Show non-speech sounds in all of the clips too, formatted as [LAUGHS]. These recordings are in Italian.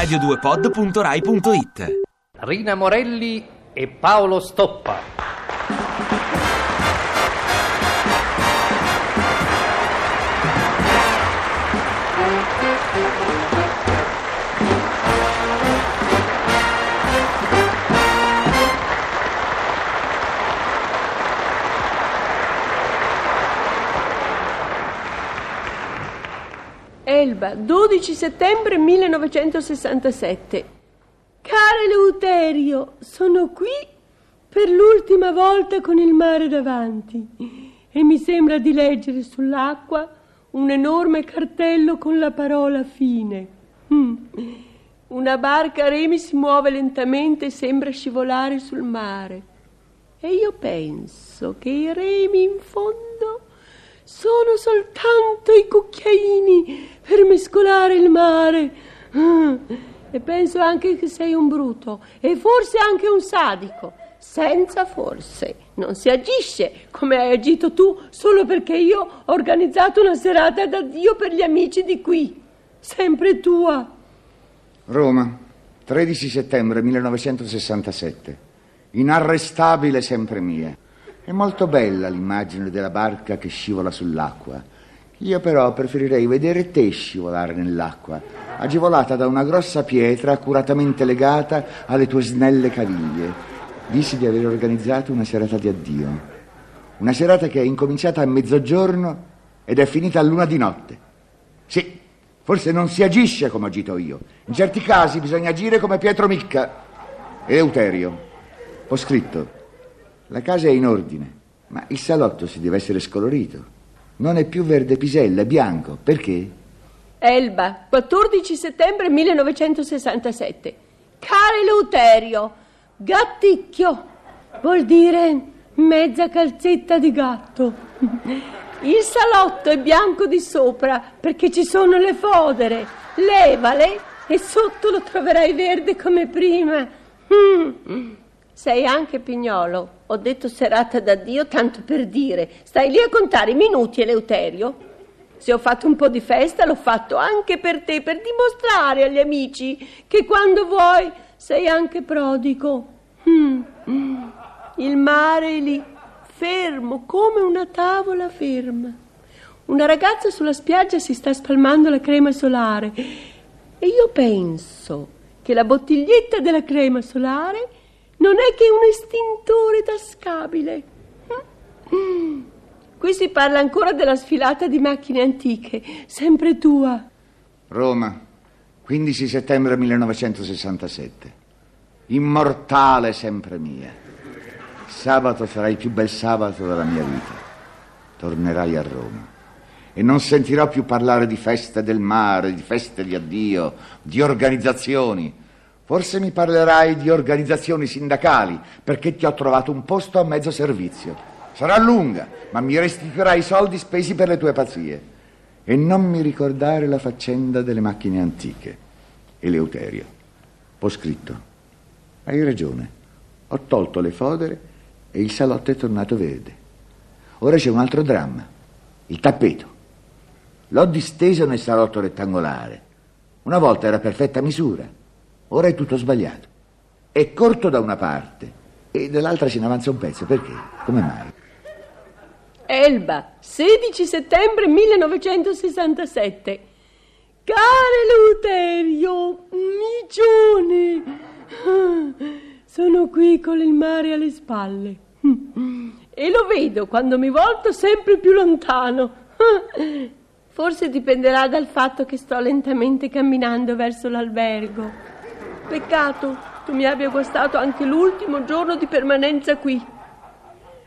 radio2pod.rai.it Rina Morelli e Paolo Stoppa. Elba, 12 settembre 1967. Caro Eleuterio, sono qui per l'ultima volta con il mare davanti e mi sembra di leggere sull'acqua un enorme cartello con la parola fine. Mm. Una barca a remi si muove lentamente e sembra scivolare sul mare. E io penso che i remi in fondo sono soltanto i cucchiaini per mescolare il mare. Ah, e penso anche che sei un bruto e forse anche un sadico. Senza forse. Non si agisce come hai agito tu solo perché io ho organizzato una serata d'addio per gli amici di qui. Sempre tua. Roma, 13 settembre 1967. Inarrestabile sempre mia. È molto bella l'immagine della barca che scivola sull'acqua. Io però preferirei vedere te scivolare nell'acqua, agevolata da una grossa pietra accuratamente legata alle tue snelle caviglie. Dissi di aver organizzato una serata di addio. Una serata che è incominciata a mezzogiorno ed è finita a luna di notte. Sì, forse non si agisce come agito io. In certi casi bisogna agire come Pietro Micca. Eleuterio. Ho scritto. La casa è in ordine, ma il salotto si deve essere scolorito. Non è più verde pisella, è bianco. Perché? Elba, 14 settembre 1967. Caro Eleuterio, gatticchio, vuol dire mezza calzetta di gatto. [LAUGHS] Il salotto è bianco di sopra perché ci sono le fodere. Levale e sotto lo troverai verde come prima. Mm. Sei anche pignolo. Ho detto serata d'addio tanto per dire. Stai lì a contare i minuti, Eleuterio? Se ho fatto un po' di festa, l'ho fatto anche per te, per dimostrare agli amici che quando vuoi sei anche prodigo. Mm. Il mare è lì, fermo, come una tavola ferma. Una ragazza sulla spiaggia si sta spalmando la crema solare e io penso che la bottiglietta della crema solare non è che un estintore tascabile. Qui si parla ancora della sfilata di macchine antiche, sempre tua. Roma, 15 settembre 1967. Immortale sempre mia. Sabato sarà il più bel sabato della mia vita. Tornerai a Roma. E non sentirò più parlare di feste del mare, di feste di addio, di organizzazioni. Forse mi parlerai di organizzazioni sindacali, perché ti ho trovato un posto a mezzo servizio. Sarà lunga, ma mi restituirai i soldi spesi per le tue pazzie. E non mi ricordare la faccenda delle macchine antiche. Eleuterio. Ho scritto. Hai ragione. Ho tolto le fodere e il salotto è tornato verde. Ora c'è un altro dramma. Il tappeto. L'ho disteso nel salotto rettangolare. Una volta era perfetta misura. Ora è tutto sbagliato. È corto da una parte e dall'altra se ne avanza un pezzo. Perché? Come mai? Elba, 16 settembre 1967. Care Luterio, micione, sono qui con il mare alle spalle e lo vedo quando mi volto sempre più lontano. Forse dipenderà dal fatto che sto lentamente camminando verso l'albergo. Peccato tu mi abbia guastato anche l'ultimo giorno di permanenza qui.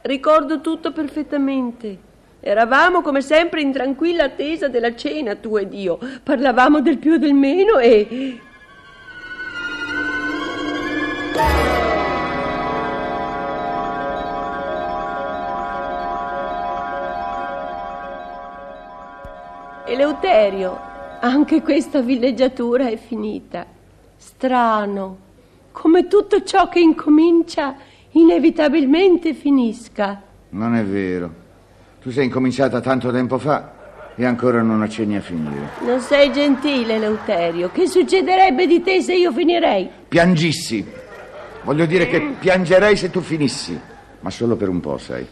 Ricordo tutto perfettamente. Eravamo come sempre in tranquilla attesa della cena, tu ed io. Parlavamo del più e del meno e... Eleuterio, anche questa villeggiatura è finita. Strano, come tutto ciò che incomincia inevitabilmente finisca. Non è vero. Tu sei incominciata tanto tempo fa E ancora non accenni a finire. Non sei gentile, Eleuterio. Che succederebbe di te se io finirei? Piangissi. Voglio dire che piangerei se tu finissi. Ma solo per un po', sai.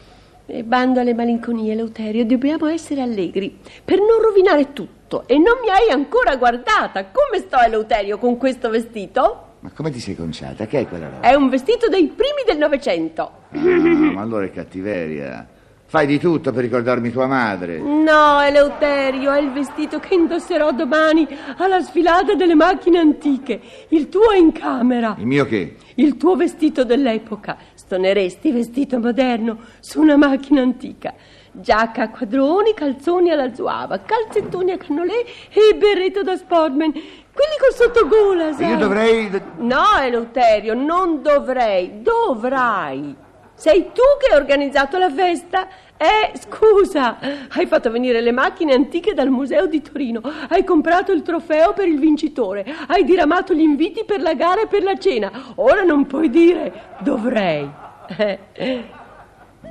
E bando alle malinconie, Eleuterio. Dobbiamo essere allegri per non rovinare tutto. E non mi hai ancora guardata. Come sto, Eleuterio, con questo vestito? Ma come ti sei conciata? Che è quella roba? È un vestito dei primi del Novecento. Ah, ma allora è cattiveria. Fai di tutto per ricordarmi tua madre. No, Eleuterio, è il vestito che indosserò domani alla sfilata delle macchine antiche. Il tuo è in camera. Il mio che? Il tuo vestito dell'epoca. Stoneresti vestito moderno su una macchina antica. Giacca a quadroni, calzoni alla zuava, calzettoni a cannolè e berretto da sportman. Quelli col sottogola, sai? Io dovrei... No, Eleuterio, non dovrei, dovrai. Sei tu che hai organizzato la festa? Eh, scusa, hai fatto venire le macchine antiche dal museo di Torino, hai comprato il trofeo per il vincitore, hai diramato gli inviti per la gara e per la cena. Ora non puoi dire dovrei. Eh. [LAUGHS]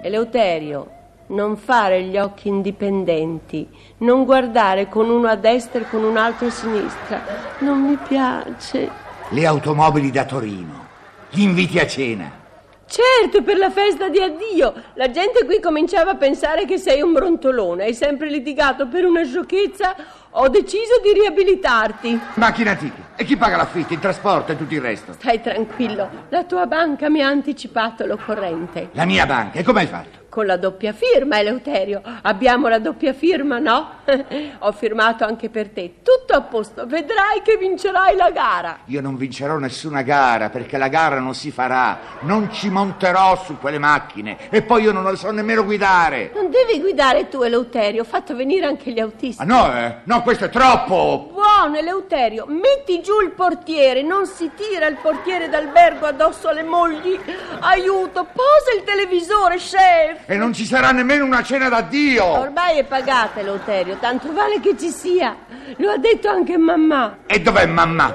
Eleuterio, non fare gli occhi indipendenti, non guardare con uno a destra e con un altro a sinistra. Non mi piace. Le automobili da Torino. Gli inviti a cena. Certo, per la festa di addio. La gente qui cominciava a pensare che sei un brontolone. Hai sempre litigato per una sciocchezza. Ho deciso di riabilitarti. Macchine antiche. E chi paga l'affitto, il trasporto e tutto il resto? Stai tranquillo. La tua banca mi ha anticipato l'occorrente. La mia banca. E come hai fatto? Con la doppia firma, Eleuterio. Abbiamo la doppia firma, no? [LAUGHS] Ho firmato anche per te. Tutto a posto. Vedrai che vincerai la gara. Io non vincerò nessuna gara perché la gara non si farà. Non ci monterò su quelle macchine. E poi io non le so nemmeno guidare. Non devi guidare tu, Eleuterio. Ho fatto venire anche gli autisti. Ah no, eh? No, questo è troppo. Buono, Eleuterio. Metti giù il portiere. Non si tira il portiere d'albergo addosso alle mogli. Aiuto, posa il televisore, chef. E non ci sarà nemmeno una cena d'addio. Ormai è pagata, Eleuterio. Tanto vale che ci sia. Lo ha detto anche mamma. E dov'è mamma?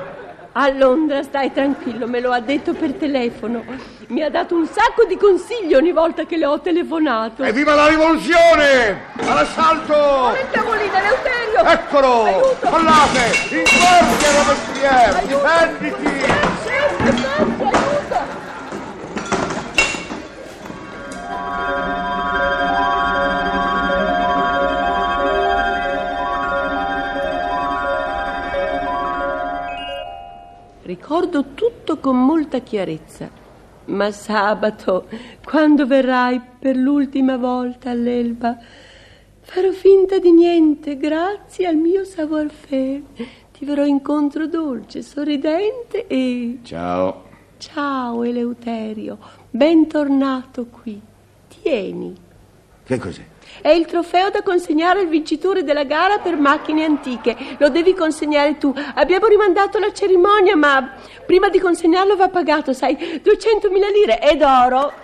A Londra, stai tranquillo, me lo ha detto per telefono. Mi ha dato un sacco di consigli ogni volta che le ho telefonato. Evviva la rivoluzione! All'assalto! Il tavolino, Eleuterio! Eccolo! Aiuto! Collate! Incorpi a Robespierre! Difenditi! Ricordo tutto con molta chiarezza, ma sabato, quando verrai per l'ultima volta all'Elba, farò finta di niente, grazie al mio savoir-faire. Ti verrò incontro dolce, sorridente e... Ciao. Ciao Eleuterio, bentornato qui. Tieni. Che cos'è? È il trofeo da consegnare al vincitore della gara per macchine antiche. Lo devi consegnare tu. Abbiamo rimandato la cerimonia, ma prima di consegnarlo va pagato, sai, 200.000 lire ed oro.